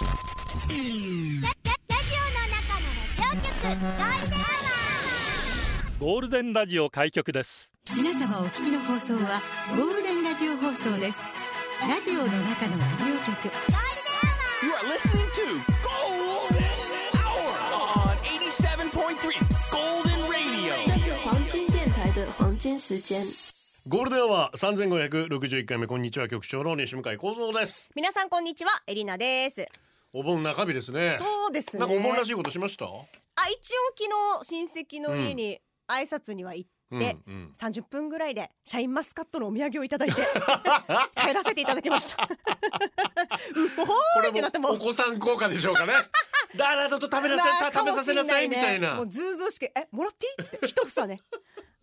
ゴールデンラジオ開局です皆様お聞きの放送はゴールデンラジオ放送ですラジオの中のラジオ局 You are listening to Golden Hour on 87.3 Golden Radio. 这是黄金电台的黄金时间。ゴールデンは三千五百六十一回目こんにちは局長の西向井光三です。皆さんこんにちはエリナですお盆中日ですね。そうですね。なんかお盆らしいことしました？あ一応昨日親戚の家に挨拶には行って、うんうん。30分ぐらいでシャインマスカットのお土産をいただいて 帰らせていただきました。うほほーいってなっても。お子さん効果でしょうかね。だらだと食べなさい、食べさせなさいみたいな。もう。ずうずうしくえもらっていい？って。一房ね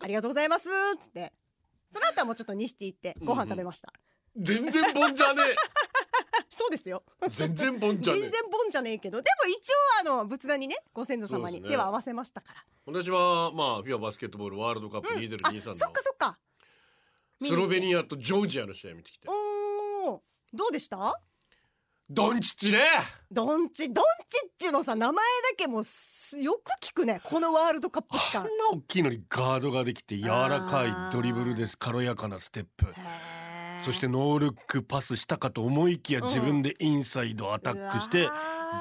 ありがとうございますっつって。その後はもうちょっと西ティ行ってご飯食べました、全然盆じゃねそうですよえ。全然盆じゃね全然ボンじゃねえけどでも一応あの仏壇にねご先祖様に手は合わせましたからえ。私はまあフィアバスケットボールワールドカップあ2023そっかのそっかスロベニアとジョージアの試合見てきて。おーどうでした？ドンチッチね。ドンチドンチッチのさ名前だけもすよく聞くねこのワールドカップ期間あんな大きいのにガードができて柔らかいドリブルです軽やかなステップ。そしてノールックパスしたかと思いきやうん自分でインサイドアタックして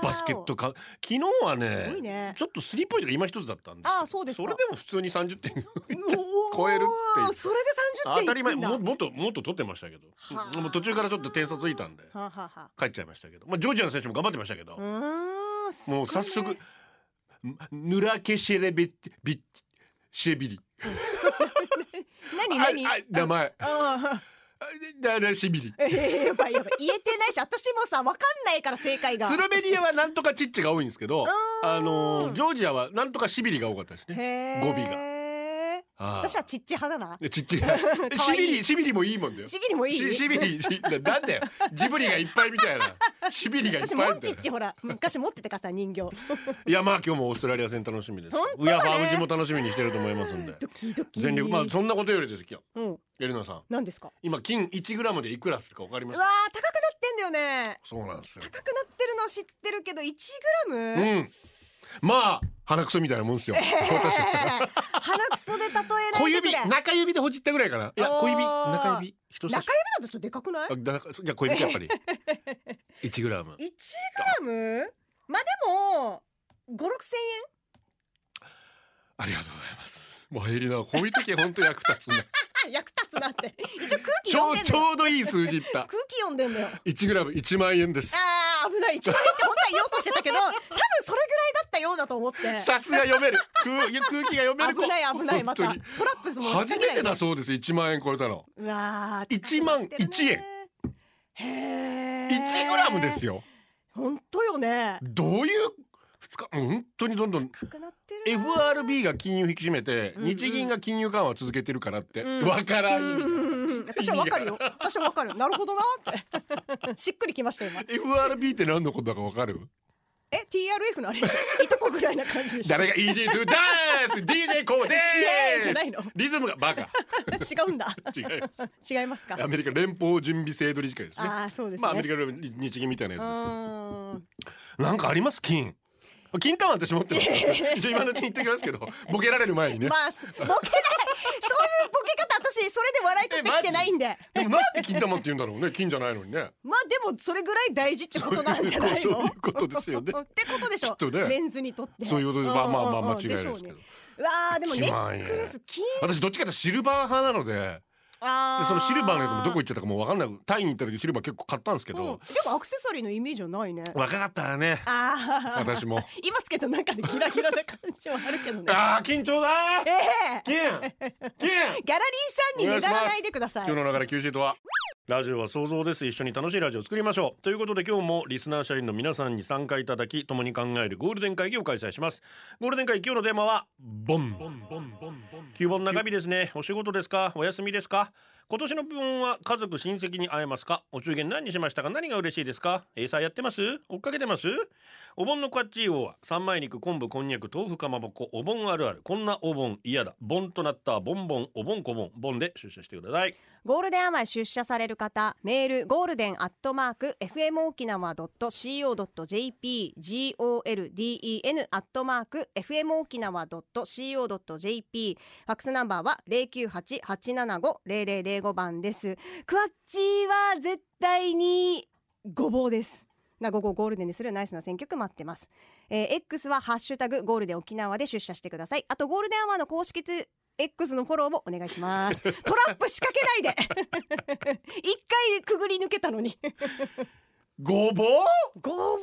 バスケットか昨日はすねね。ちょっとスリーポイントが今一つだったんですあーそうですか。それでも普通に30点超えるっていう。それで30点当たり前。ももっともっと取ってましたけど。はあ。もう途中からちょっと点差ついたんで帰っちゃいましたけど。まあジョージアの選手も頑張ってましたけど。もう早速ヌラケシェレビビシェビリ何？何名前あダラシビリーえーやばいやばい言えてないし私もさわかんないから正解が。スロベニアはなんとかチッチが多いんですけどうん。あのジョージアはなんとかシビリが多かったですね。語尾が私はちっち派だな。でちっち。ゃい可シ愛い。ビリシビリもいいもんだよ。ちびりもいい？しシビリし なんだよ。ジブリがいっぱいみたいな。シビリがいっ私ぱいみたいなモンチッチほら昔持ってたからさ人形。いやまあ今日もオーストラリア戦楽しみです。本当だね。ウヤファウジも楽しみにしてると思いますんで。ドキドキ。全力。まあそんなことよりです。今日うん。エレナさん。何ですか？今金1グラムでいくらするかわかりますうわー高くなってんだよね。そうなんですよ。高くなってるのは知ってるけど1グラム、うんまあ鼻くそみたいなもんですよ。私 鼻くそで例えない。で小指中指でほじったぐらいかな。いや小指中指中指だとちょっとでかくない？あだからじゃあ小指やっぱり。1グラム。1グラム？まあでも5、6千ありがとうございます。もうエリナこういう時は本当役立つね。円 役立つなって。一応空気ちょうどいい数字いった。空気読んでんだよ。1グラム1万円です。あー危ない。1万円って本当は言おうとしてたけど多分それぐらいだったようだと思って。さすが読める。空空気が読める子。危ない危ないまた。本トラップスも初めてだそうです。1万円超えたの。うわー1万1円。へえ1グラムですよ。本当よね。どういう2日もう本当にどんどん FRB が金融引き締めてうんうん。日銀が金融緩和を続けてるからってうん。わからん私はわかるよ。私はわかる。なるほどなって。しっくりきました今。FRB って何のことだかわかる？え TRF のあれでしょいとこぐらいな感じでしょ。誰が EG トゥダンス！DJ コーでイエーイじゃーないの。すリズムがバカ。違うんだ。違います。違いますか？アメリカ連邦準備制度理事会ですね。ああそうですね。まあアメリカの日銀みたいなうやつですけど。なんかあります？金金玉私持ってます 一応今のうちに言ってきますけどボケられる前にね、まあすボケない。そういうボケ方私それで笑い取ってきてないんで。でもなんで金玉って言うんだろうね。金じゃないのにね。まあでもそれぐらい大事ってことなんじゃないの？そういうことですよね。ってことでしょきっとね。メンズにとって。そういうことでまあまあまあ間違いないでですけど。うわーでもネ1万円。ックレス金。私どっちかというとシルバー派なのででそのシルバーのやつもどこ行っちゃったかもう分かんない。タイに行った時シルバー結構買ったんですけうん。ど、でもアクセサリーのイメージはないね。若かったらね。ああ私も。今つけた中でギラギラな感じはあるけどね。あー緊張だー。ええ。金金 ギャラリーさんにねだらないでください。今日の流れシートは。ラジオは想像です。一緒に楽しいラジオを作りましょう。ということで今日もリスナー社員の皆さんに参加いただき共に考えるゴールデン会議を開催します。ゴールデン会議今日のテーマはボン旧盆中日ですね。お仕事ですか？お休みですか？今年の分は家族親戚に会えますか？お中元何にしましたか？何が嬉しいですか？エイサーやってます？追っかけてます？お盆のカッチー王は三枚肉昆布こんにゃく豆腐かまぼこお盆あるある。こんなお盆嫌だ。盆となったボンボンお盆こぼんボンで出社してください。ゴールデンアワー出社される方メールゴールデンアットマーク FM 沖縄 .co.jp golden アットマーク FM 沖縄 .co.jp ファックスナンバーは098-875-0005番です。クワッチは絶対にごぼうです。な午後ゴールデンにするナイスな選曲待ってます、えー X はハッシュタグゴールデン沖縄で出社してください。あとゴールデンアワーの公式ツ X のフォローもお願いします。トラップ仕掛けないで。一回くぐり抜けたのに。ごぼう？ごぼう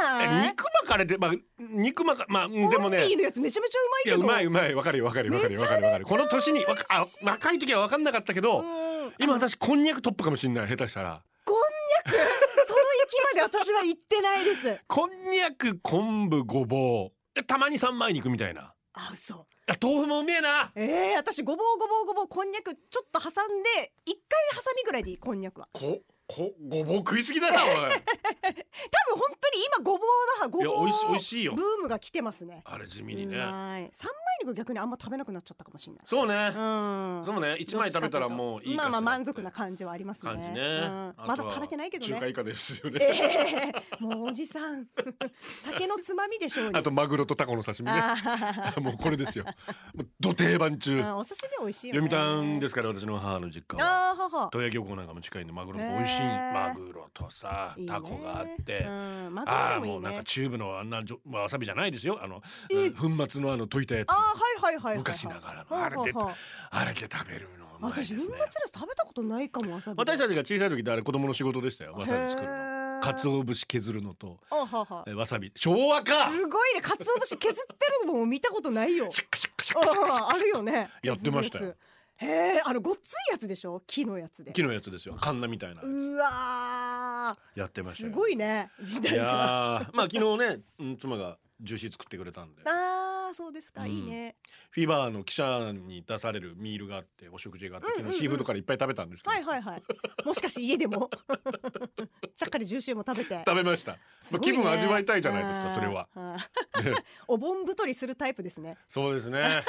じゃえない？肉巻かれてまあ肉巻かまあうんでもね。オンリーのやつめちゃめちゃうまいけど。うまいうまい。わかるよわかるよわかるよわかるよわかる。この年にわかあ若い時はわかんなかったけどうん。今私こんにゃくトップかもしれない下手したら。こんにゃく？その域まで私は行ってないです。こんにゃく昆布ごぼう。えたまに三枚肉みたいな。あ嘘あ豆腐もうめえな。えー、私ごぼうごぼうごぼうこんにゃくちょっと挟んで一回ハサミぐらいでいいこんにゃくは。こ？こごぼう食いすぎだよおい。多分本当に今ごぼうのごぼういや美味しいよ。ブームが来てますね。あれ地味にうね三枚肉逆にあんま食べなくなっちゃったかもしれない。そうね。うん。そうね。一枚食べたらもういいまあまあ満足な感じはありますね。感じね。うん。まだ食べてないけどね。中華以下ですよね。ええ。もうおじさん。酒のつまみでしょうにあとマグロとタコの刺身ね。あ もうこれですよ。もうど定番中。お刺身美味しいよね。読谷ですから私の母の実家は。あーはは。豊谷漁港なんかも近いんでマグロも美味しいへーマグロとさタコがあって。ああもうなんかチューブのあんなじょまあわさびじゃないですよ。あのえ粉末のあの溶いたやつ。あーはいはいはいはいはい。昔ながらはのあれであれで食べるの私粉末です食べたことないかもわさび。私たちが小さい時ってあれ子供の仕事でしたよ。わさび作るの。鰹節削るのとわさび。昭和か！すごいね。鰹節削ってるのも見たことないよ。ああるよね。やってましたよへえあのごっついやつでしょ？木のやつで。木のやつですよ。カンナみたいなうわやってまーした。よすごいね時い代が。やー。まあ昨日ね、うん、妻がジューシー作ってくれたんで。あーそうですか、うん。いいね。フィーバーの記者に出されるミールがあってお食事があってうんうんうん。昨日シーフードからいっぱい食べたんですけど、はいはいはい。もしかして家でも。ちゃっかりジューシーも食べて。食べました、すごいね。まあ気分味わいたいじゃないですかそれは。あー。ね。お盆太りするタイプですね。そうですね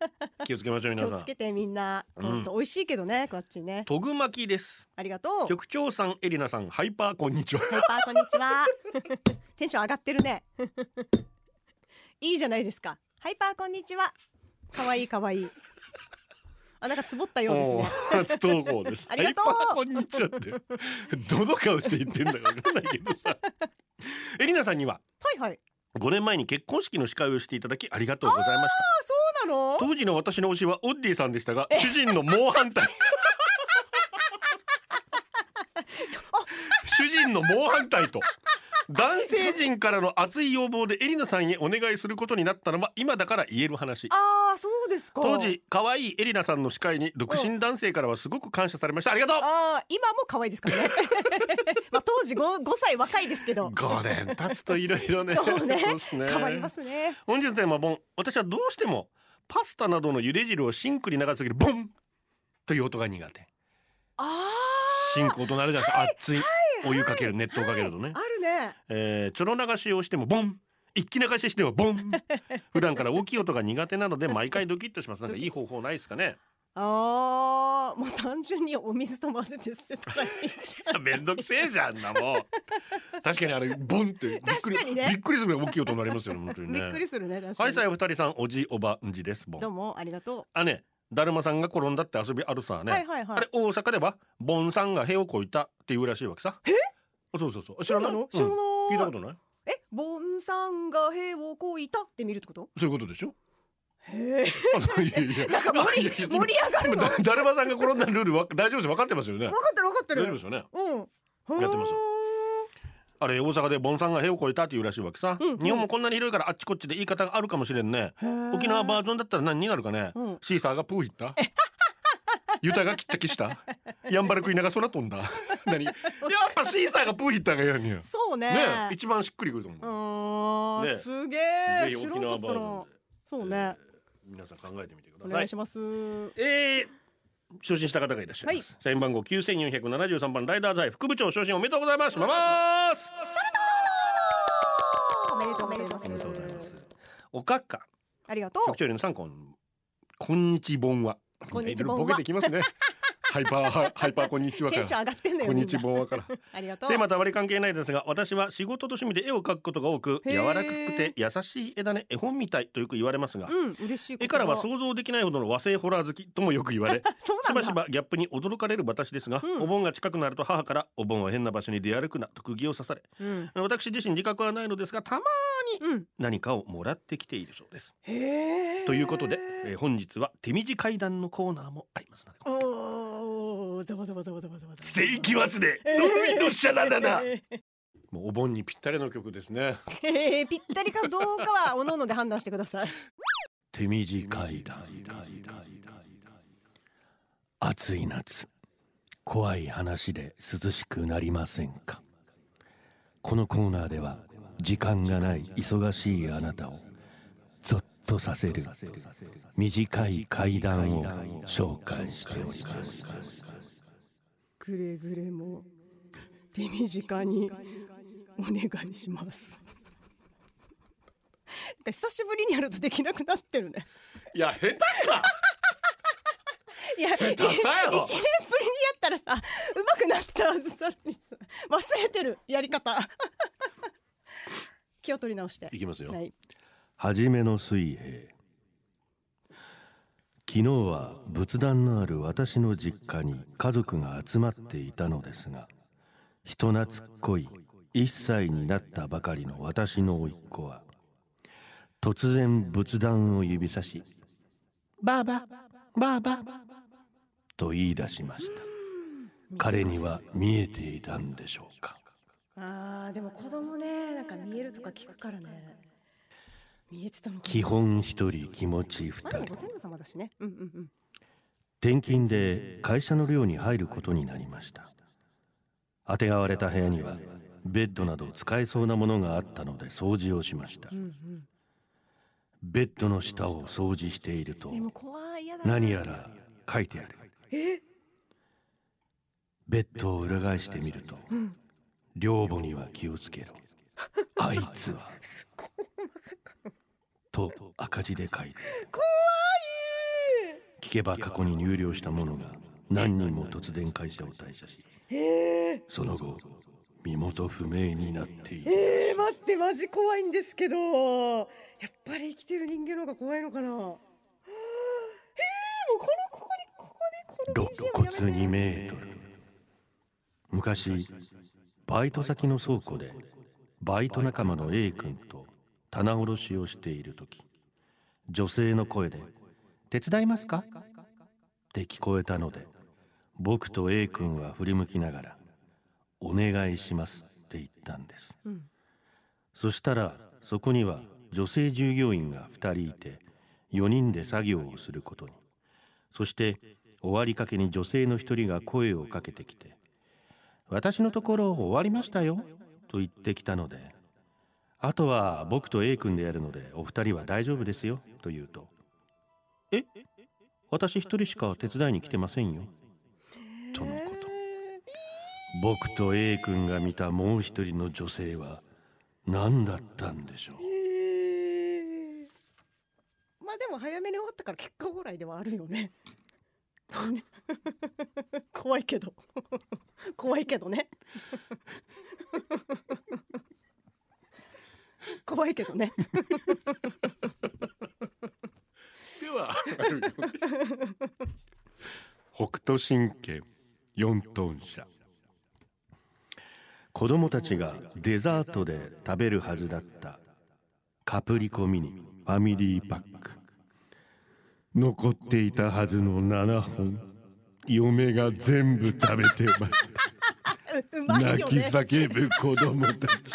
気をつけましょう気皆さん。をつけてみんな、うん。ほんと美味しいけどねこっちね。トグマキです。ありがとう。局長さんエリナさんハイパーこんにちは。ハイパーこんにちは。テンション上がってるね。いいじゃないですか。ハイパーこんにちは。かわいいかわいい。あなんかつぼったようですね。おー初投稿です。ありがとう。ハイパーこんにちはって。どの顔して言ってんだかわかんないけどさ。エリナさんにははいはい。5年前に結婚式の司会をしていただきありがとうございました。あそうなの？当時の私の推しはオッディさんでしたが主人の猛反対。主人の猛反対と男性陣からの熱い要望でエリナさんへお願いすることになったのは今だから言える話。ああそうですか。当時可愛いエリナさんの司会に独身男性からはすごく感謝されました。ありがとう。ああ今も可愛いですからね。まあ当時 5, 5歳若いですけど。5年経つといろいろね。そうねね。変わりますね。本日のテーマはボン私はどうしてもパスタなどの茹で汁をシンクに流す時にボン！という音が苦手。あシンク音鳴るじゃないですか、熱い。お湯かける熱湯かけるとね。あ、あるね。えー、ちょろ流しをしてもボン！一気流ししてもボン！普段から大きい音が苦手なので毎回ドキッとします。なんかいい方法ないですかねああもう単純にお水と混ぜて捨てたらいいじゃん。めんどくせえじゃんなもう 確かにあれボンってびっくりね。びっくりするぐらい大きい音になりますよね本当にね。びっくりするねはいさいお二人さんおじおばんじですどうもありがとあねだるまさんが転んだって遊びあるさう、ね、はいはいはい。あれ大阪ではボンさんが塀を越いたっていうらしいわけさ。え？そうそうそう。知らない？そう知らない。うん聞いたことない？え？ボンさんが塀を越いたって見るってこと？そういうことでしょ？へえ。なんか盛り盛り上がるの今だだるまさんが転んだルールわ大丈夫です分かってますよね。分かってる分かってる。大丈夫ですよね。うん。やってますあれ大阪でボンさんが塀を越えたっていうらしいわけさ、うんうん。日本もこんなに広いからあっちこっちで言い方があるかもしれんね。沖縄バージョンだったら何になるかね、うん。シーサーがプーいった。ユタがきっちゃきした。ヤンバルクイナが空飛んだ。何？やっぱシーサーがプーいったがやん。にそうね。一番しっくりくると思う、ねすげえそうね、えー皆さん考えてみてください。お願いします。えー昇進した方がいらっしゃいます、社員番号9473番ライダー財副部長昇進おめでとうございます。まます。おめでとうございます。おめでとうございます。おかっか。ありがとう。局長よりのさんこんこんにちぼんは。こんにちぼんは。ボケてきますねハイパーハイパーこんにちはテンション上がってんのよこんにちはから。ありがとう。テーマとあまり関係ないですが私は仕事と趣味で絵を描くことが多く柔らかくて優しい絵だね絵本みたいとよく言われますが、うん嬉しい絵からはう想像できないほどの和製ホラー好きともよく言われ しばしばギャップに驚かれる私ですが、うん。お盆が近くなると母からお盆は変な場所に出歩くなと釘を刺されうん。私自身自覚はないのですがたまうん。何かをもらってきているそうです。ということで、えー本日は手短階段のコーナーもありますのでおざわざわざわざわざわざ世紀末で海のシャラだなもうお盆にぴったりの曲ですねへえぴったりかどうかはおのので判断してください手短い段暑い夏怖い話で涼しくなりませんかこのコーナーでは時間がない忙しいあなたをゾッとさせる短い階段を紹介しておりますくれぐれも手短にお願いします。久しぶりにやるとできなくなってるね。いや下手か。いや一年ぶりにやったらさ上手くなったはずなのにさ忘れてる。やり方。気を取り直して。いきますよ。はい。はじめの水平昨日は仏壇のある私の実家に家族が集まっていたのですが人懐っこい1歳になったばかりの私の甥っ子は突然仏壇を指さし「ばあばばあば」と言い出しました。彼には見えていたんでしょうか。あーでも子供ねなんか見えるとか聞くからね基本一人気持ち二人。まあでもご先祖様だしね。うんうんうん。転勤で会社の寮に入ることになりました。あてがわれた部屋にはベッドなど使えそうなものがあったので掃除をしました。うんうんベッドの下を掃除していると何やら書いてある。えベッドを裏返してみるとうん。寮母には気をつけろ。あいつはと赤字で書い。て怖聞けば過去に入寮した者が何人も突然会社を退社しその後身元不明になっている。えー、待ってマジ怖いんですけど。やっぱり生きてる人間の方が怖いのかな。えー、もうこのここにここでこの肋骨2メートル。昔バイト先の倉庫でバイト仲間の A 君と棚卸しをしている時女性の声で「手伝いますか?」って聞こえたので僕と A 君は振り向きながら「お願いします」って言ったんです、うん。そしたらそこには女性従業員が2人いて4人で作業をすることに。そして終わりかけに女性の一人が声をかけてきて「私のところ終わりましたよ」と言ってきたので「あとは僕と A 君でやるのでお二人は大丈夫ですよ」と言うと「え？私一人しか手伝いに来てませんよ」とのこと。僕と A 君が見たもう一人の女性は何だったんでしょう。えー。まあでも早めに終わったから結果オーライではあるよね。怖いけど。怖いけどね 怖いけどね。では北斗神拳4トン車。子供たちがデザートで食べるはずだったカプリコミニファミリーパック。残っていたはずの7本嫁が全部食べてました。泣き叫ぶ子供たち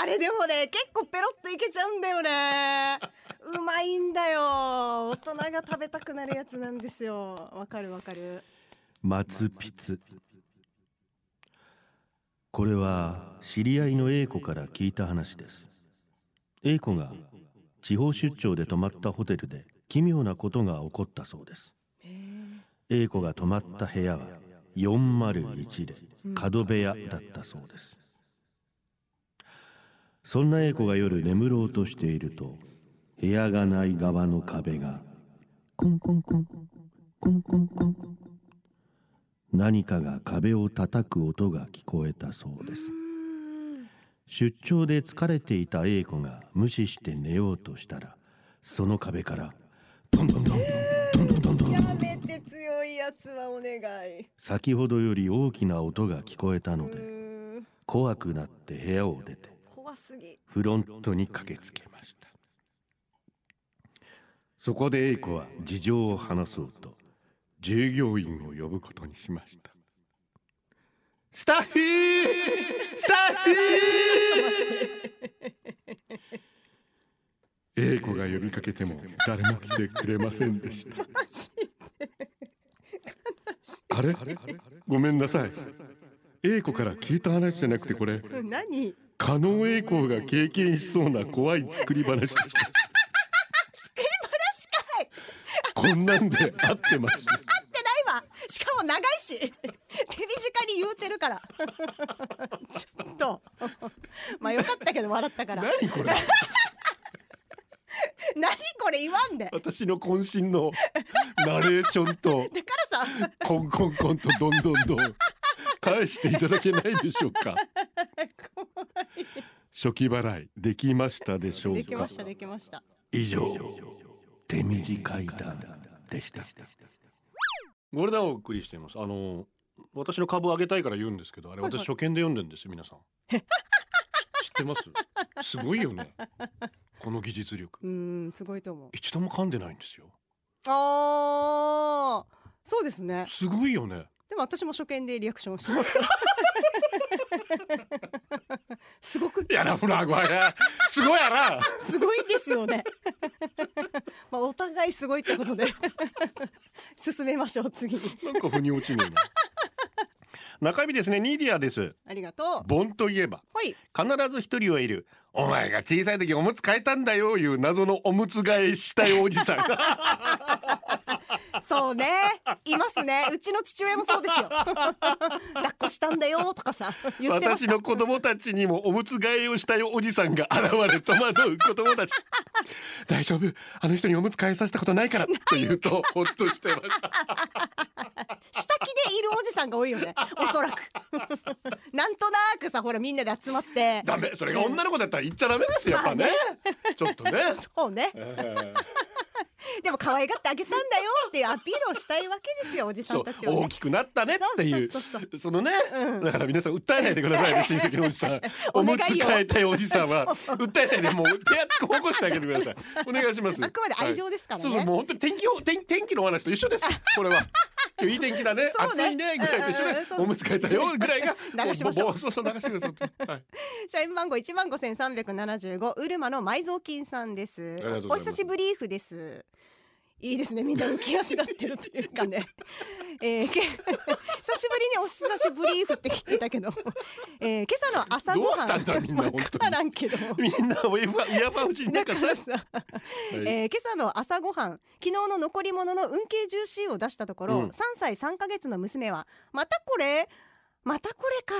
あれでもね結構ペロッといけちゃうんだよね。うまいんだよ。大人が食べたくなるやつなんですよ。わかるわかる。松筆これは知り合いの A 子から聞いた話です。A 子が地方出張で泊まったホテルで奇妙なことが起こったそうです。A 子が泊まった部屋は401で角部屋だったそうですそんな A 子が夜眠ろうとしていると部屋がない側の壁がコンコンコンコンコンコン何かが壁を叩く音が聞こえたそうです。出張で疲れていた A 子が無視して寝ようとしたらその壁からドンドンドンドンドンドンドンやめて強いやつはお願い。先ほどより大きな音が聞こえたのうで怖くなって部屋を出てフロントに駆けつけました。そこで A 子は事情を話そうと従業員を呼ぶことにしました。スタッフー！スタッフー！A 子が呼びかけても誰も来てくれませんでした。あれ？ごめんなさい A 子から聞いた話じゃなくてこれ。何？加納栄光が経験しそうな怖い作り話でした。作り話かい！こんなんで合ってます。ってないわ。しかも長いし。手短に言うてるから。ちょっと。まあよかったけど笑ったから。何これ？何これ言わんで。だ私の渾身のナレーションと。からさコンコンコンとどんどんどん返していただけないでしょうか。初期払いできましたでしょうか。できましたできました。以上手短い談でした。ゴールデンをお送りしています。あの私の株上げたいから言うんですけどあれ私初見で読んでんですよ皆さん。知ってます？すごいよね。この技術力。うーんすごいと思う。一度も噛んでないんですよ。あーそうですね。すごいよねでも私も初見でリアクションしてます。すごく。やなフラグはやすごいやな。すごいですよね。まあお互いすごいってことで。進めましょう次。になんか腑に落ちねえな。中身ですね。ニーディアです。ありがとう。ボンといえばはい。必ず一人はいる。お前が小さい時おむつ替えたんだよいう謎のおむつ替えしたいおじさん そうね。いますね。うちの父親もそうですよ 抱っこしたんだよとかさ私の子供たちにもおむつ替えをしたいおじさんが現れ戸惑う子供たち。大丈夫。あの人におむつ替えさせたことないから。と言うとほっとしてました。下着でいるおじさんが多いよね。おそらく。なんとなくさほらみんなで集まって。ダメ。それが女の子だったら言っちゃダメですよやっぱね。ちょっとね。そうね。えー でも可愛がってあげたんだよっていうアピールをしたいわけですよおじさんたちは、ね。大、きくなったねっていうそのね、うん。だから皆さん訴えないでくださいね 親戚のおじさん。おむつ替えたいおじさんは訴えないでもう手厚く保護してあげてください。お願いします。あくまで愛情ですからね。はい。そうそうもう本当に天気を天天気のお話と一緒です。これは。いい天気だね。ね。暑いね。ぐらいと一緒でおむつ替えたよぐらいが流しましょう。もそうそう流してくださいはい。社員番号一万五千三百七十五うるまの埋蔵金さんです。お久しぶりーふですいいですね。みんな浮き足立ってるというかね。えー、け 久しぶりにお久しぶりーふって聞いたけど、えー、今朝の朝ごはん。どうしたんだみんな本当にわからんけど。みんなウェフイヤファウチになだんかさからさ、えー、今朝の朝ごはん。昨日の残り物の運慶ジューシーを出したところ、うん。3歳3ヶ月の娘はまたこれ？またこれか。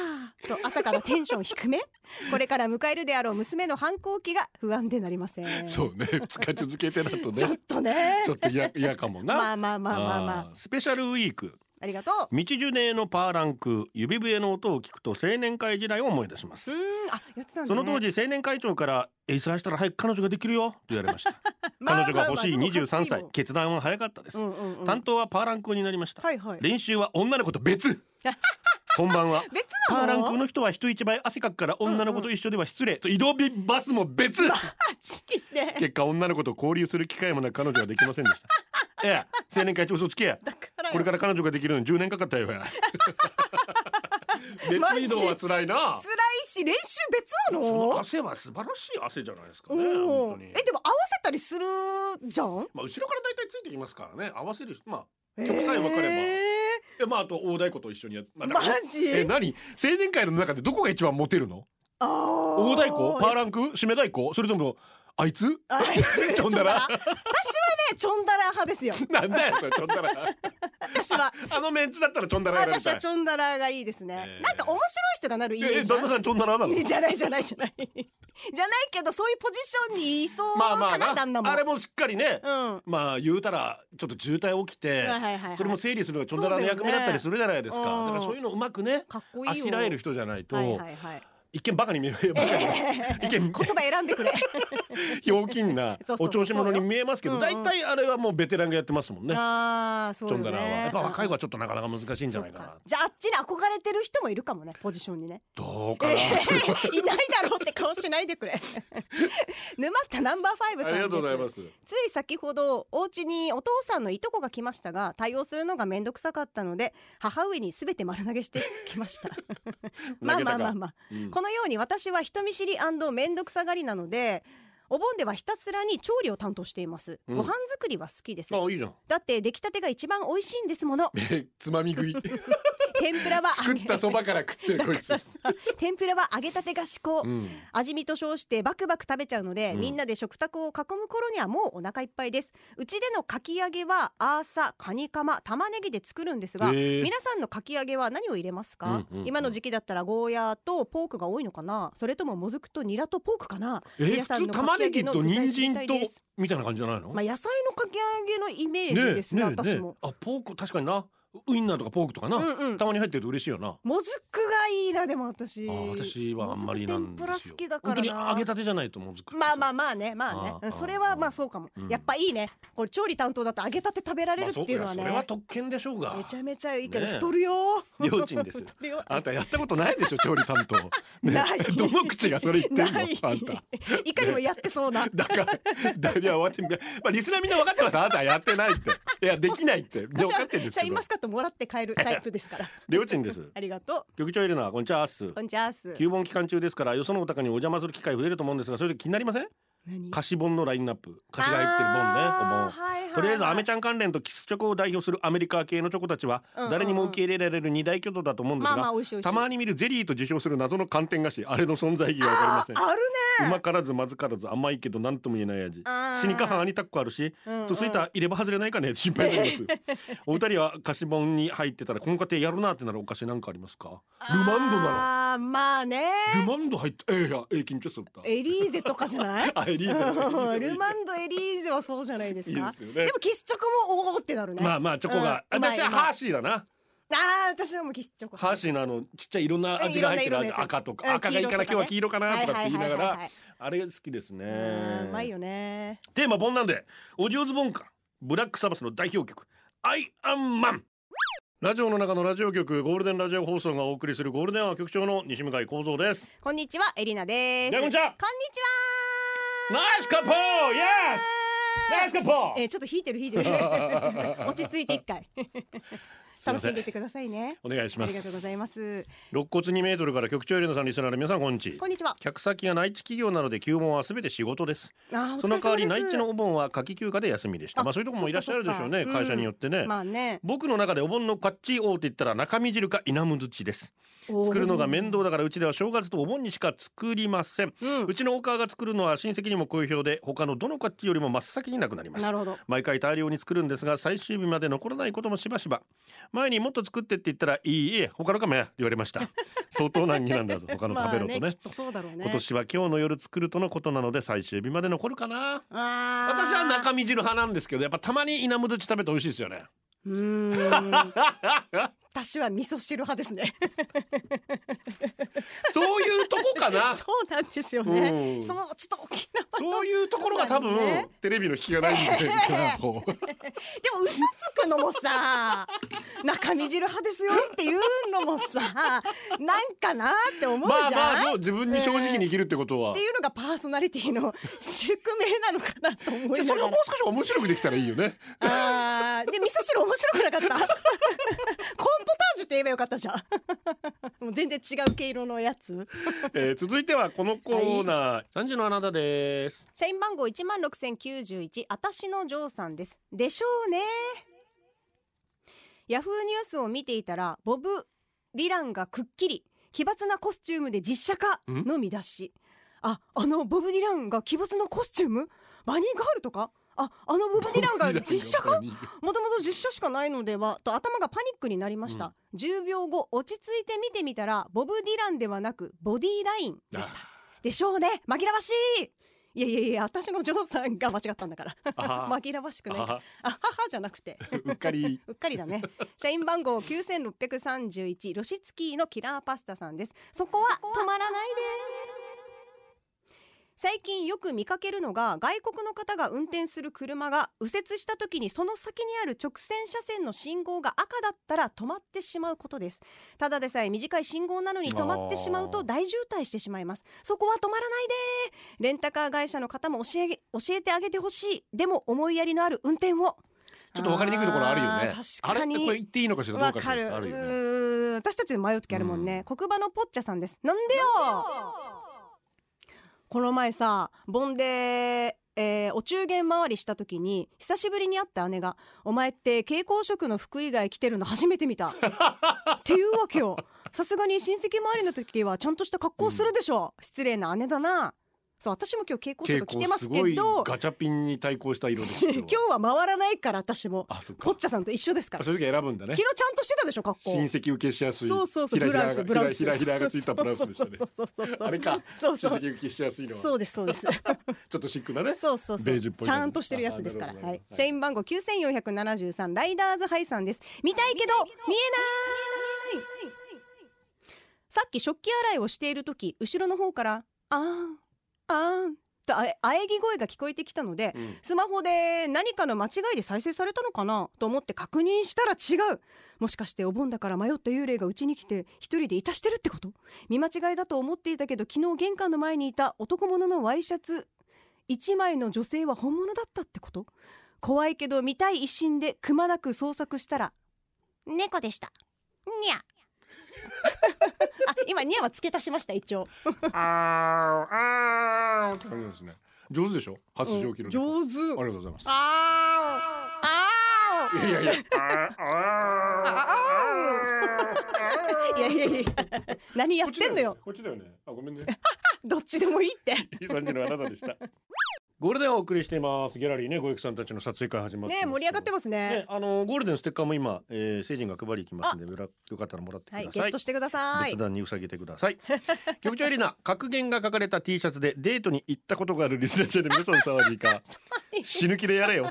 と朝からテンション低め？これから迎えるであろう娘の反抗期が不安でなりません。そうね。二日続けてだと ちょっねとね。ちょっと嫌嫌かもな。まあまあまあまあまあ。ースペシャルウィーク。ありがとう。道ジュネのパーランク指笛の音を聞くと青年会時代を思い出します。うーん。あやってたんだ、ね、その当時青年会長から「エイサーしたら早く彼女ができるよ」と言われましたまあ彼女が欲しいまあまあでも23歳。決断は早かったです。うんうんうん。担当はパーランクになりました。はいはい。練習は女の子と別 本番は。別なの？パーランクの人は人一倍汗かくから女の子と一緒では失礼。と移動バスも別。結果女の子と交流する機会もなく彼女はできませんでした。ええ青年会長嘘つけや。だからよ。これから彼女ができるのに10年かかったよや 別移動は辛いな。辛いし練習別なそのの汗は素晴らしい汗じゃないですかねお本当に。ーえでも合わせたりするじゃん？まあ後ろから大体ついてきますからね。合わせるまあ曲さえ分かればええまああと大太鼓と一緒にやっ、まあマジ？え何？青年会の中でどこが一番モテるの？大太鼓？パーランク？締め太鼓？それともあいつ？あいつ？ちょんだら私はチョンダラ派ですよ。なんだよそれちょんだら私は。あのメンツだったらちょんだら。私はチョンダラがいいですね、えー。なんか面白い人がなるイメーえジじゃん旦那さんちょんだらなの？じゃないじゃないじゃない。じゃないけどそういうポジションにいそうまあまかな、あ旦那もなあれもしっかりねうん。はまあ言うたらちょっと渋滞起きていはいはいはい。それも整理するのがちょんだらの役目だったりするじゃないですか。だからそういうのうまくねかっこいいよあしらえる人じゃないと、はいはいはい一見バカに見える。バカに一見。言葉選んでくれ。ひょうきんなお調子者に見えますけど大体あれはもうベテランがやってますもんね。ああそうよねやっぱ若い子はちょっとなかなか難しいんじゃないかな。じゃああっちに憧れてる人もいるかもねポジションにね。どうかな。いないだろうって顔しないでくれ。沼ったナンバーファイブさんありがとうございます。つい先ほどお家にお父さんのいとこが来ましたが対応するのが面倒くさかったので母上にすべて丸投げしてきました。まあまあまあまあ、うんこのように私は人見知り面倒くさがりなのでお盆ではひたすらに調理を担当しています、うん。ご飯作りは好きです。あいいじゃん。だって出来たてが一番美味しいんですもの。えつまみ食い 天ぷらは作ったそばから食ってるこいつ。天ぷらは揚げたてが至高、うん。味見と称してバクバク食べちゃうので、うん。みんなで食卓を囲む頃にはもうお腹いっぱいです。うちでのかき揚げはアーサカニカマ玉ねぎで作るんですが、皆さんのかき揚げは何を入れますか、うんうんうん。今の時期だったらゴーヤーとポークが多いのかな？それとももずくとニラとポークかな？え皆さんの玉ねぎと人参とみたいな感じじゃないの？まあ野菜のかき揚げのイメージですね私も、あポーク確かになウインナーとかポークとかな、うんうん。たまに入ってると嬉しいよな。もずくがいいなでも私。あ私はあんまりなんですよ。好きだか本当にらな揚げたてじゃないともずくまあまあまあねまあね。それはまあそうかも、うん。やっぱいいね。これ調理担当だと揚げたて食べられるっていうのはね、まあそそれは特権でしょうが。めちゃめちゃいいけどね。え太るよりょうちんですあなたやったことないでしょ調理担当、ね。ない。どの口がそれ言ってんのあんた。いかにもやってそうな、だからだいやわてまあリスナーみんな分かってます。あなたはやってないって。いやできないって。で分かってるんですけど。シャインマスカットもらって帰るタイプですから。りょうちんです。ありがと局長エレナこんにちは。こんにちは旧本期間中ですからよそのお宅にお邪魔する機会増えると思うんですがそれで気になりません？何？菓子本のラインナップ菓子が入ってる本ねお盆はいはいとりあえずアメちちゃん関連とキスチョコを代表するアメリカ系のチョコたちは誰にも受け入れられる二大巨頭だと思うんですがたまに見るゼリーと自称する謎の寒天菓子あれの存在意義がわかりません。ああるね。うまからずまずからず甘いけど何とも言えない味。死にかはにタックあるしうんうん。とついた入れ歯外れないかね心配なんです。お二人は菓子本に入ってたらこの家庭やるなってなるお菓子なんかありますか？ルマンドなあーまあね。のルマンド入ってえーいやえー緊張するった。エリーゼとかじゃない？あエリーゼルマンドエリーゼはそうじゃないですか？でもキスチョコもおおってなるね。まあまあチョコが、私はハーシーだな。あー私はもうキスチョコ。ハーシーのあのちっちゃいいろんな味が入ってる赤とかうん赤がいいかな今日は黄色かなとかって言いながらあれが好きですうんねうまいよね。テーマボンなんでオジーオズボーンかブラックサバスの代表曲 I am man ラジオの中のラジオ局ゴールデンラジオ放送がお送りするゴールデンアワー局長の西向井光三です。こんにちはエリナです。こんにちは。こんにちはナイスカップル Yes! ナイスカップルえー、ちょっと引いてる引いてる。落ち着いて一回楽しんでいってくださいね。お願いします。ありがとうございます。肋骨2メートルから局長エレナさんリスナーの皆さんこんにちこんにちは。客先が内地企業なので休門はすべて仕事です。その代わり内地のお盆は夏季休暇で休みでした。あまあそういうところもいらっしゃるでしょうね。そっかそっか。会社によってね、まあね。僕の中でお盆のカッチ王って言ったら中身汁か稲む土です。作るのが面倒だからうちでは正月とお盆にしか作りません、うん。うちのお母が作るのは親戚にも好評で他のどのカッチよりも真っ先になくなります。なるほど。毎回大量に作るんですが最終日まで残らないこともしばしば前にもっと作ってって言ったらいいえ他のかもや言われました。相当難儀なんだぞ。他の食べろとね,、まあ、きっとそうだろうね。今年は今日の夜作るとのことなので最終日まで残るかな。私は中身汁派なんですけどやっぱたまに稲む土食べて美味しいですよね。うーん私は味噌汁派ですね。そういうとこかな。そうなんですよね、うん。そうちょっと沖縄そういうところが多分、ね。テレビの引きがないんじゃないかなとでも嘘つくのもさ中身汁派ですよっていうのもさなんかなって思うじゃん、まあまあ自分に正直に生きるってことは、っていうのがパーソナリティの宿命なのかなと思じゃあそれがらう少し面白くできたらいいよね。あーで味噌汁面白くなかった？コーンポタージュって言えばよかったじゃん。もう全然違う毛色のやつ。えー続いてはこのコーナー、三時のあなたです。社員番号一万六千九十一。あたしのジョーさんです。でしょうね。ヤフーニュースを見ていたらボブ・ディランがくっきり。奇抜なコスチュームで実写化の見出し。ああのボブ・ディランが奇抜なコスチューム？バニーガールとか？ああのボブ・ディランが実写化？もともと実写しかないのではと頭がパニックになりました、10秒後落ち着いて見てみたらボブ・ディランではなくボディラインでした。でしょうね。紛らわしい。いやいやいや私のジョーさんが間違ったんだから。紛らわしくないあは。あははじゃなくて。うっかり。うっかりだね。社員番号9631ロシツキーのキラーパスタさんです。そこは止まらないで最近よく見かけるのが外国の方が運転する車が右折した時にその先にある直線車線の信号が赤だったら止まってしまうことです。ただでさえ短い信号なのに止まってしまうと大渋滞してしまいます。そこは止まらないでレンタカー会社の方も教え教えてあげてほしい。でも思いやりのある運転を。ちょっと分かりにくいところあるよね。あー確かに。あれってこれ言っていいのかしらどうかしかる。るよね。私たち迷う時あるもんね、黒板のポッチャさんです。なんでよこの前さ盆で、えーお中元回りした時に久しぶりに会った姉が「お前って蛍光色の服以外着てるの初めて見た」っていうわけよ。さすがに親戚回りの時はちゃんとした格好するでしょ、失礼な姉だなそう私も今日蛍光色着てますけどガチャピンに対抗した色 今日は回らないから私も。あそっか。ポッチャさんと一緒ですから。そういう時選ぶんだね。昨日ちゃんとしてたでしょ格好。親戚受けしやすい。そうそうそうブラウスブラウス。ひらひらがついたブラウスでしたね。そうそうそうそうあれか。そうそう。親戚受けしやすいのは。そうですそうです。ちょっとシックなね。そうそうそう。ベージュっぽいちゃんとしてるやつですから。はい。はい。社員番号9473ライダーズハイさんです。見たいけど見えない。さっき食器洗いをしている時後ろの方からあーんあーん。とあえ喘ぎ声が聞こえてきたのでうん。スマホで何かの間違いで再生されたのかなと思って確認したら違う。もしかしてお盆だから迷った幽霊が家に来て一人でいたしてるってこと？見間違いだと思っていたけど昨日玄関の前にいた男物のワイシャツ。一枚の女性は本物だったってこと？怖いけど見たい一心でくまなく捜索したら猫でした。にゃあ今にゃは付け足しました一応。あーあーって感じですね。上手でしょ？発情期の猫。上手。ありがとうございます。あー。あーいやいやいや。あー。あーいやいやいや何やってんのよ。こっちだよね。あごめんね。どっちでもいいって。いい感じのあなたでしたゴールデンをお送りしていますギャラリーねごゆきさんたちの撮影会始まってね盛り上がってますねね、あのゴールデンステッカーも今、えー、成人が配り行きますんで、よかったらもらってください。はいゲットしてください仏壇に塞げてください。局長エリナ、格言が書かれた T シャツでデートに行ったことがあるリスナーチャンネル皆さんサワディか。死ぬ気でやれよ。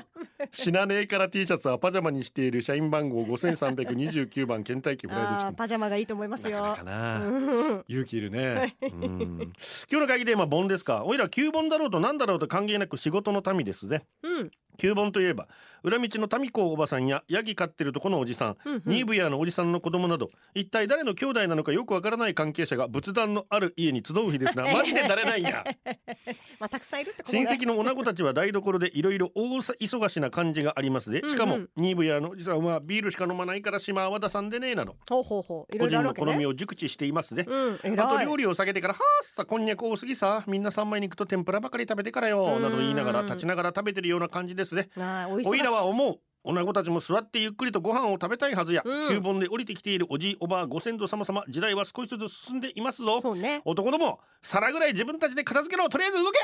死なねえから T シャツはパジャマにしている社員番号5329番倦怠期フライドチキン。パジャマがいいと思いますよなかな勇気いるね。うん今日の会議テーマボンですか？おいら旧本だろうとなんだろうと関係なく仕事の民ですぜ。うん旧本といえば裏道の民子おばさんやヤギ飼ってるとこのおじさん、うんうん。ニーブヤのおじさんの子供など一体誰の兄弟なのかよくわからない関係者が仏壇のある家に集う日ですな。マジで誰なんや。まあたくさんいるってこと親だ戚の女子たちは台所でいろいろ大忙しな感じがありますでしかも、うん。うんニーブヤのおじさんはビールしか飲まないから島は和田さんでねえなどほうほうほう。いろ個人の好みを熟知していますぜ、うんあと料理を下げてから「はあさこんにゃく多すぎさ。みんな三枚肉と天ぷらばかり食べてからよ」うん。など言いながら立ちながら食べてるような感じですね。おい。らは思う。女子たちも座ってゆっくりとご飯を食べたいはずや、うん。旧盆で降りてきているおじいおばあご先祖様様時代は少しずつ進んでいますぞ。ね。男ども皿ぐらい自分たちで片付けろ。とりあえず動け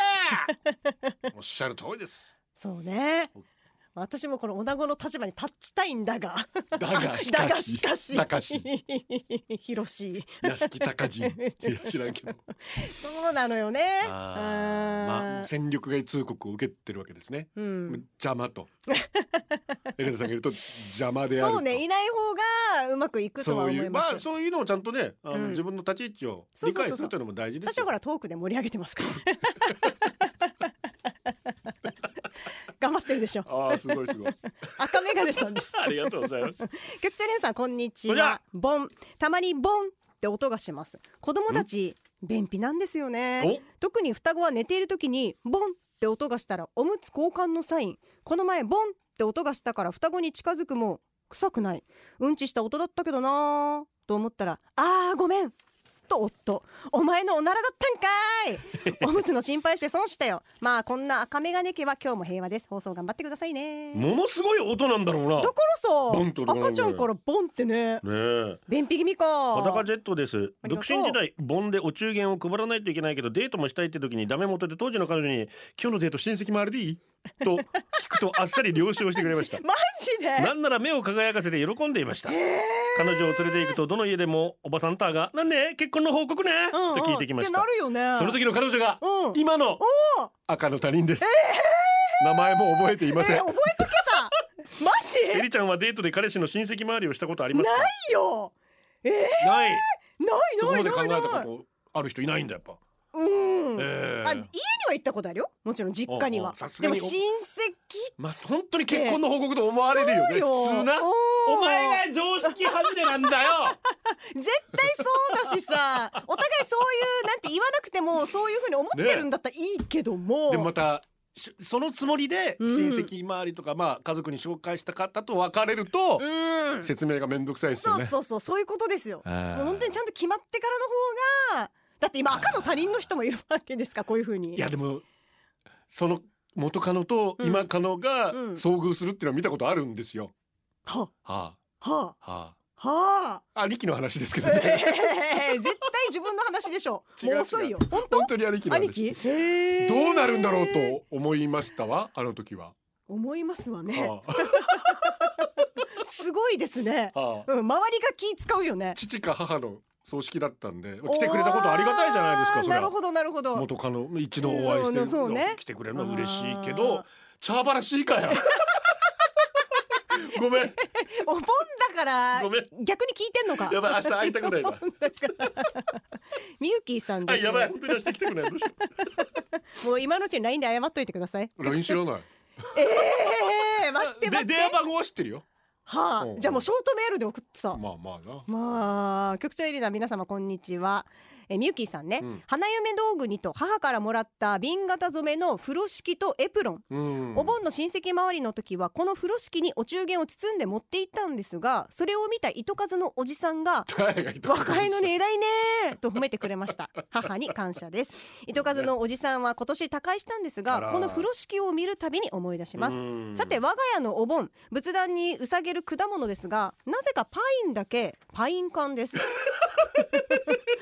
おっしゃる通りです。そうね私もこの女子の立場に立ちたいんだが。だがしだがかししかし。だかし。ひろし屋敷高人いや知らんけど。そうなのよね。あーまあ戦力外通告を受けてるわけですね、うん。邪魔と。エレナさんが言うと邪魔であると。そうねいない方がうまくいくとはそういう思いますまあそういうのをちゃんとねあの、うん。自分の立ち位置を理解するというのも大事ですよ。私はほらトークで盛り上げてますから 頑張ってるでしょ。ああすごいすごい。赤メガネさんです。ありがとうございます。局長連さんこんにちこんにちは。はボン。たまにボンって音がします。子供たち便秘なんですよね。お。特に双子は寝ている時にボンって音がしたらおむつ交換のサイン。この前ボンって音がしたから双子に近づくも臭くない。うんちした音だったけどなーと思ったらあーごめんと夫。お前のおならだったんかい。おむつの心配して損したよ。まあこんな赤眼鏡家は今日も平和です。放送頑張ってくださいね。ものすごい音なんだろうな。だからさ赤ちゃんからボンってね。ねえ。便秘気味か。裸ジェットです。独身時代盆でお中元を配らないといけないけどデートもしたいって時にダメ元で当時の彼女に今日のデート親戚回りでいい？と聞くとあっさり了承してくれました。マジで？なんなら目を輝かせて喜んでいました。彼女を連れて行くとどの家でもおばさんターがなんで結婚の報告ね、うんうん。と聞いてきました。なるよね。その時の彼女がうん。今のお赤の他人です、名前も覚えていません、えー覚えとけさ。マジ？エリちゃんはデートで彼氏の親戚周りをしたことありますか？ないよ。えー、ない。ないそこないまで考えたないないことある人いないんだやっぱ、うん、えーあ家には行ったことあるよ。もちろん実家には。でも親戚まあ本当に結婚の報告と思われるよね。よ。普通な。お前が常識外れなんだよ。絶対そうだしさ。お互いそういうなんて言わなくてもそういうふうに思ってるんだったらいいけども、でもまたしそのつもりでうん。親戚周りとか、まあ家族に紹介した方と別れると、うん。説明がめんどくさいですよそうね。そうそうそういうことですよ。もう本当にちゃんと決まってからの方がだって今赤の他人の人もいるわけですかこういうふうに。いやでもその元カノと今カノがうん。遭遇するっていうのは見たことあるんですよ。はははあ、はははあ、兄貴の話ですけどえね。ー、絶対自分の話でしょ。違うもう遅いよ。本当？本当に兄貴の兄話。貴どうなるんだろうと思いました？わあの時は。思いますわね。は すごいですね。あ、はあ、うん周りが気使うよね。父か母の葬式だったんで来てくれたことありがたいじゃないですか。なるほどなるほど。元カノ一度お会いしてそね。来てくれるのは嬉しいけどチャー。バラしいかよ。ごめん。お盆だからごめん。逆に聞いてんのか。やばい明日会いたくないわ。みゆきーさんです。はいやばい本当に明日来てくれない。もう今のうちに LINE で謝っといてください。う LINE 知らない。えー、待ってで待って。電話番号は知ってるよはあうん。じゃあもうショートメールで送ってさまあまあな。まあ局長エリナ皆様こんにちはえみゆきーさんね、うん。花嫁道具にと母からもらった瓶型染めの風呂敷とエプロン。うん。お盆の親戚周りの時はこの風呂敷にお中元を包んで持って行ったんですがそれを見た糸数のおじさんが誰がいた若いのに偉いねと褒めてくれました。母に感謝です。糸数のおじさんは今年他界したんですあら。がこの風呂敷を見るたびに思い出します。うん。さて我が家のお盆仏壇にうさげる果物ですがなぜかパインだけパイン缶です。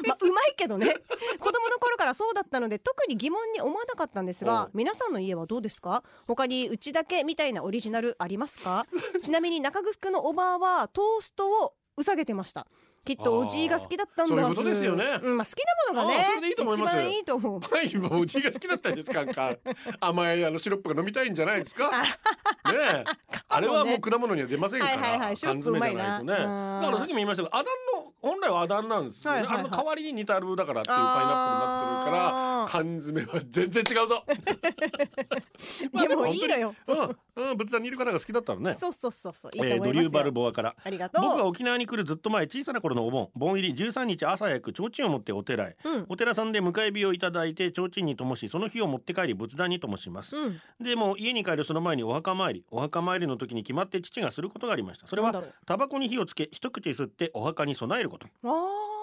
まあうまいけどね。子供の頃からそうだったので特に疑問に思わなかったんですおがう。皆さんの家はどうですか？他にうちだけみたいなオリジナルありますか？ちなみに中城のおばあはトーストをうさげてましたきっとおじいが好きだったんだそういうことですよね。うんまあ、好きなものがねそれでいいと思います。一番いいと思う。パインはおじいが好きだったんですか？なんか甘いあのシロップが飲みたいんじゃないですか？ねえ。あれはもう果物には出ませんから、はいはいはい缶詰じゃないとね。うん。だからさっきも言いましたけどアダンの本来はアダンなんですよね、はいはいはい。あの代わりにニタルだからっていうパイナップルになってるから缶詰は全然違うぞ。ま あでもいいのよ。うん、うん、仏壇にいる方が好きだったらね。そうそうそうそう。いいとえー思いますよ、ドリューバルボアから。ありがとう。僕が沖縄に来るずっと前小さな頃のお盆盆入り13日朝早く提灯を持ってお寺へ。うん。お寺さんで迎え火をいただいて提灯に灯しその火を持って帰り仏壇に灯します。うん。でも家に帰るその前にお墓参り。お墓参りの時に決まって父がすることがありました。それはなんだろう。タバコに火をつけ一口吸ってお墓に備えること。あー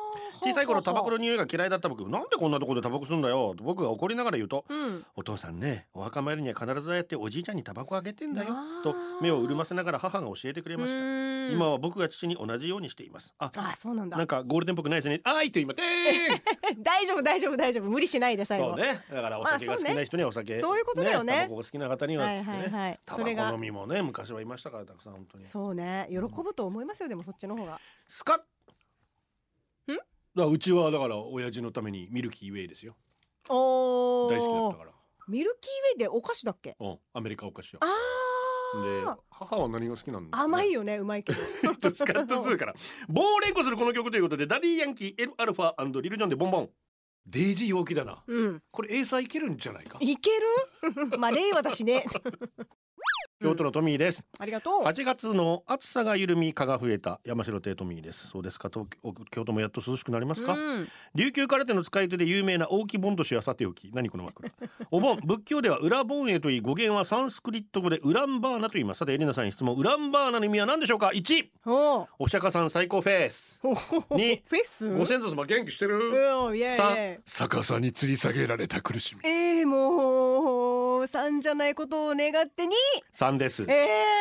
小さい頃タバコのは匂いが嫌いだった僕。なんでこんなところでタバコ吸うんだよ。と僕が怒りながら言うとうん。お父さんねお墓参りには必ずああやっておじいちゃんにタバコあげてんだよと目を潤ませながら母が教えてくれました。今今は僕が父に同じようにしています。ああそうなんだ。なんかゴールデンっぽくないですね。あいと言いまてー大丈夫大丈夫大丈夫。無理しないで最後。そうね。だからお酒が好きな人にはお酒、そういうことだよね。タバコが好きな方にははいつってね、はいはいタバコ飲みもね昔はいましたからたくさん本当に。そうね。喜ぶと思いますよでもそっちの方が。スカッだうちはだから親父のためにミルキーウェイですよ。お大好きだったから。ミルキーウェイでお菓子だっけ？うん。アメリカお菓子よあでー母は何が好きなんだ？甘いよねうまいけど。スカッと2から。棒を連呼するこの曲ということでダディヤンキーエルアルファリルジョンでボンボン。デイジー陽気だな。うん。これ英才いけるんじゃないか？いける？まあ令和だしね京都のトミーです、ありがとう。8月の暑さが緩み蚊が増えた山城亭トミーです。そうですか。東京京都もやっと涼しくなりますか、琉球空手の使い手で有名な大木ボンドはさておき。何この枕。お盆仏教では裏盆へといい語源はサンスクリット語でウランバーナと言います。さてエリナさんに質問。ウランバーナの意味は何でしょうか？1お。お釈迦さん最高フェス。2フェス？ご先祖様元気してる。3逆さに吊り下げられた苦しみ。えー、もう3じゃないことを願って2んです、え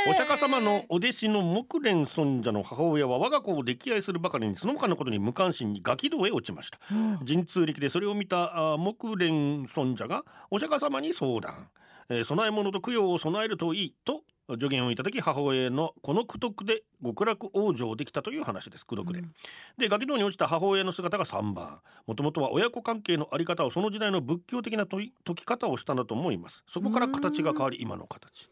ー、お釈迦様のお弟子の木蓮尊者の母親は我が子を溺愛するばかりにその他のことに無関心にガキ道へ落ちました、神通力でそれを見た木蓮尊者がお釈迦様に相談、えー、供え物と供養を備えるといいと助言をいただき母親のこの苦徳で極楽往生できたという話です。苦徳で、うん、でガキ道に落ちた母親の姿が3番。もともとは親子関係の在り方をその時代の仏教的な解き方をしたんだと思います。そこから形が変わり今の形。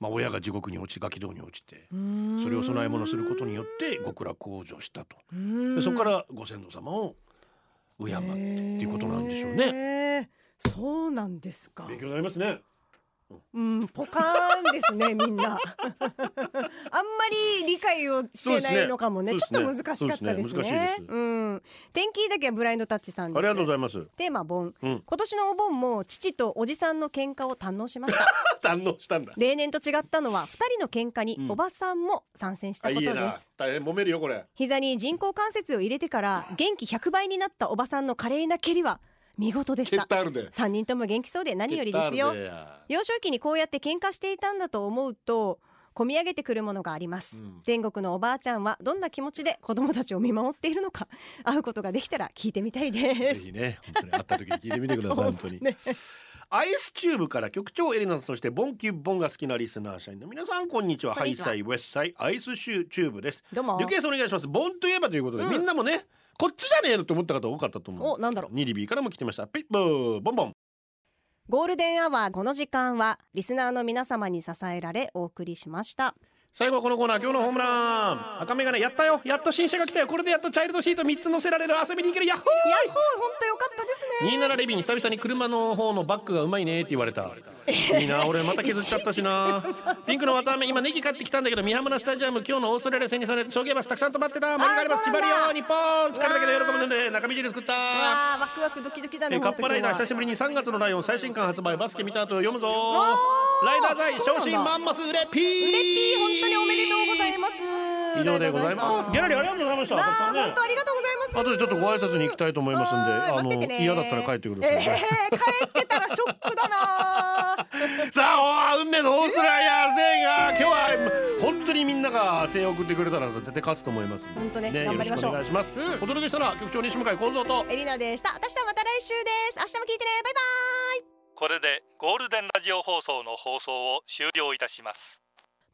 まあ親が地獄に落ちガキ道に落ちてそれを供え物することによって極楽往生したと。でそこからご先祖様を敬ってっていうことなんでしょうね。ねそうなんですか。勉強になりますねうん。ポカーンですね みんな。あんまり理解をしてないのかもね。ね。ちょっと難しかったですそうですね。す。うん。天気だけはブラインドタッチさんありがとうございます。テーマ盆、うん。今年のお盆も父とおじさんの喧嘩を堪能しました。堪能したんだ。例年と違ったのは二人の喧嘩にうん。おばさんも参戦したことであいいな。す、大変揉めるよこれ。膝に人工関節を入れてから元気100倍になったおばさんの華麗な蹴りは見事でした。タあるで。3人とも元気そうで何よりですよ。幼少期にこうやって喧嘩していたんだと思うと込み上げてくるものがあります、うん。天国のおばあちゃんはどんな気持ちで子供たちを見守っているのか会うことができたら聞いてみたいです。ぜひね本当に会った時に聞いてみてください 本当に。ねアイスチューブから局長エリナそしてボンキュッボンが好きなリスナー社員の皆さんこんにちは。ハイサイウェスサイアイスシューチューブです。どうも。リクエストお願いします。ボンといえばということで、うん。みんなもねこっちじゃねえのって思った方多かったと思う。おなんだろう。ニリビーからも来てました。ピッボーボンボン。ゴールデンアワーこの時間はリスナーの皆様に支えられお送りしました最後はこのコーナー今日のホームラン。赤眼鏡やったよ。やっと新車が来たよ。これでやっとチャイルドシート3つ乗せられる。遊びに行ける。ヤッホー！やっほー本当よかったですね。27レビン久々に車の方のバッグがうまいねって言われた。いいな俺また削っちゃったしな。ピンクの綿あめ今ネギ買ってきたんだけど三浜のスタジアム今日のオーストラリア戦にされて送迎バスたくさん止まってた。マリがあります。千葉リオ日本疲れたけど喜ぶので中身汁作った。わあワクワクドキドキだねえカッパライダー久しぶりに3月のライオン最新刊発売バスケ見た後読むぞ。ライダー財昇進マンモス売れピー！うれぴー本当におめでとうございます。以上でございます。ギャラリーありがとうございました。本当ありがとうございます。後でちょっとご挨拶に行きたいと思いますんであの嫌だったら帰ってください、えー、帰ってたらショックだな さあ運命のオーストラリア戦が今日は本当にみんなが声援を送ってくれたら絶対勝つと思います本当ねね頑張りましょう。お願いします、お届けしたのは局長西向井幸三と。エリナでした。私とはまた来週です。明日も聞いてね。バイバイ。これでゴールデンラジオ放送の放送を終了いたします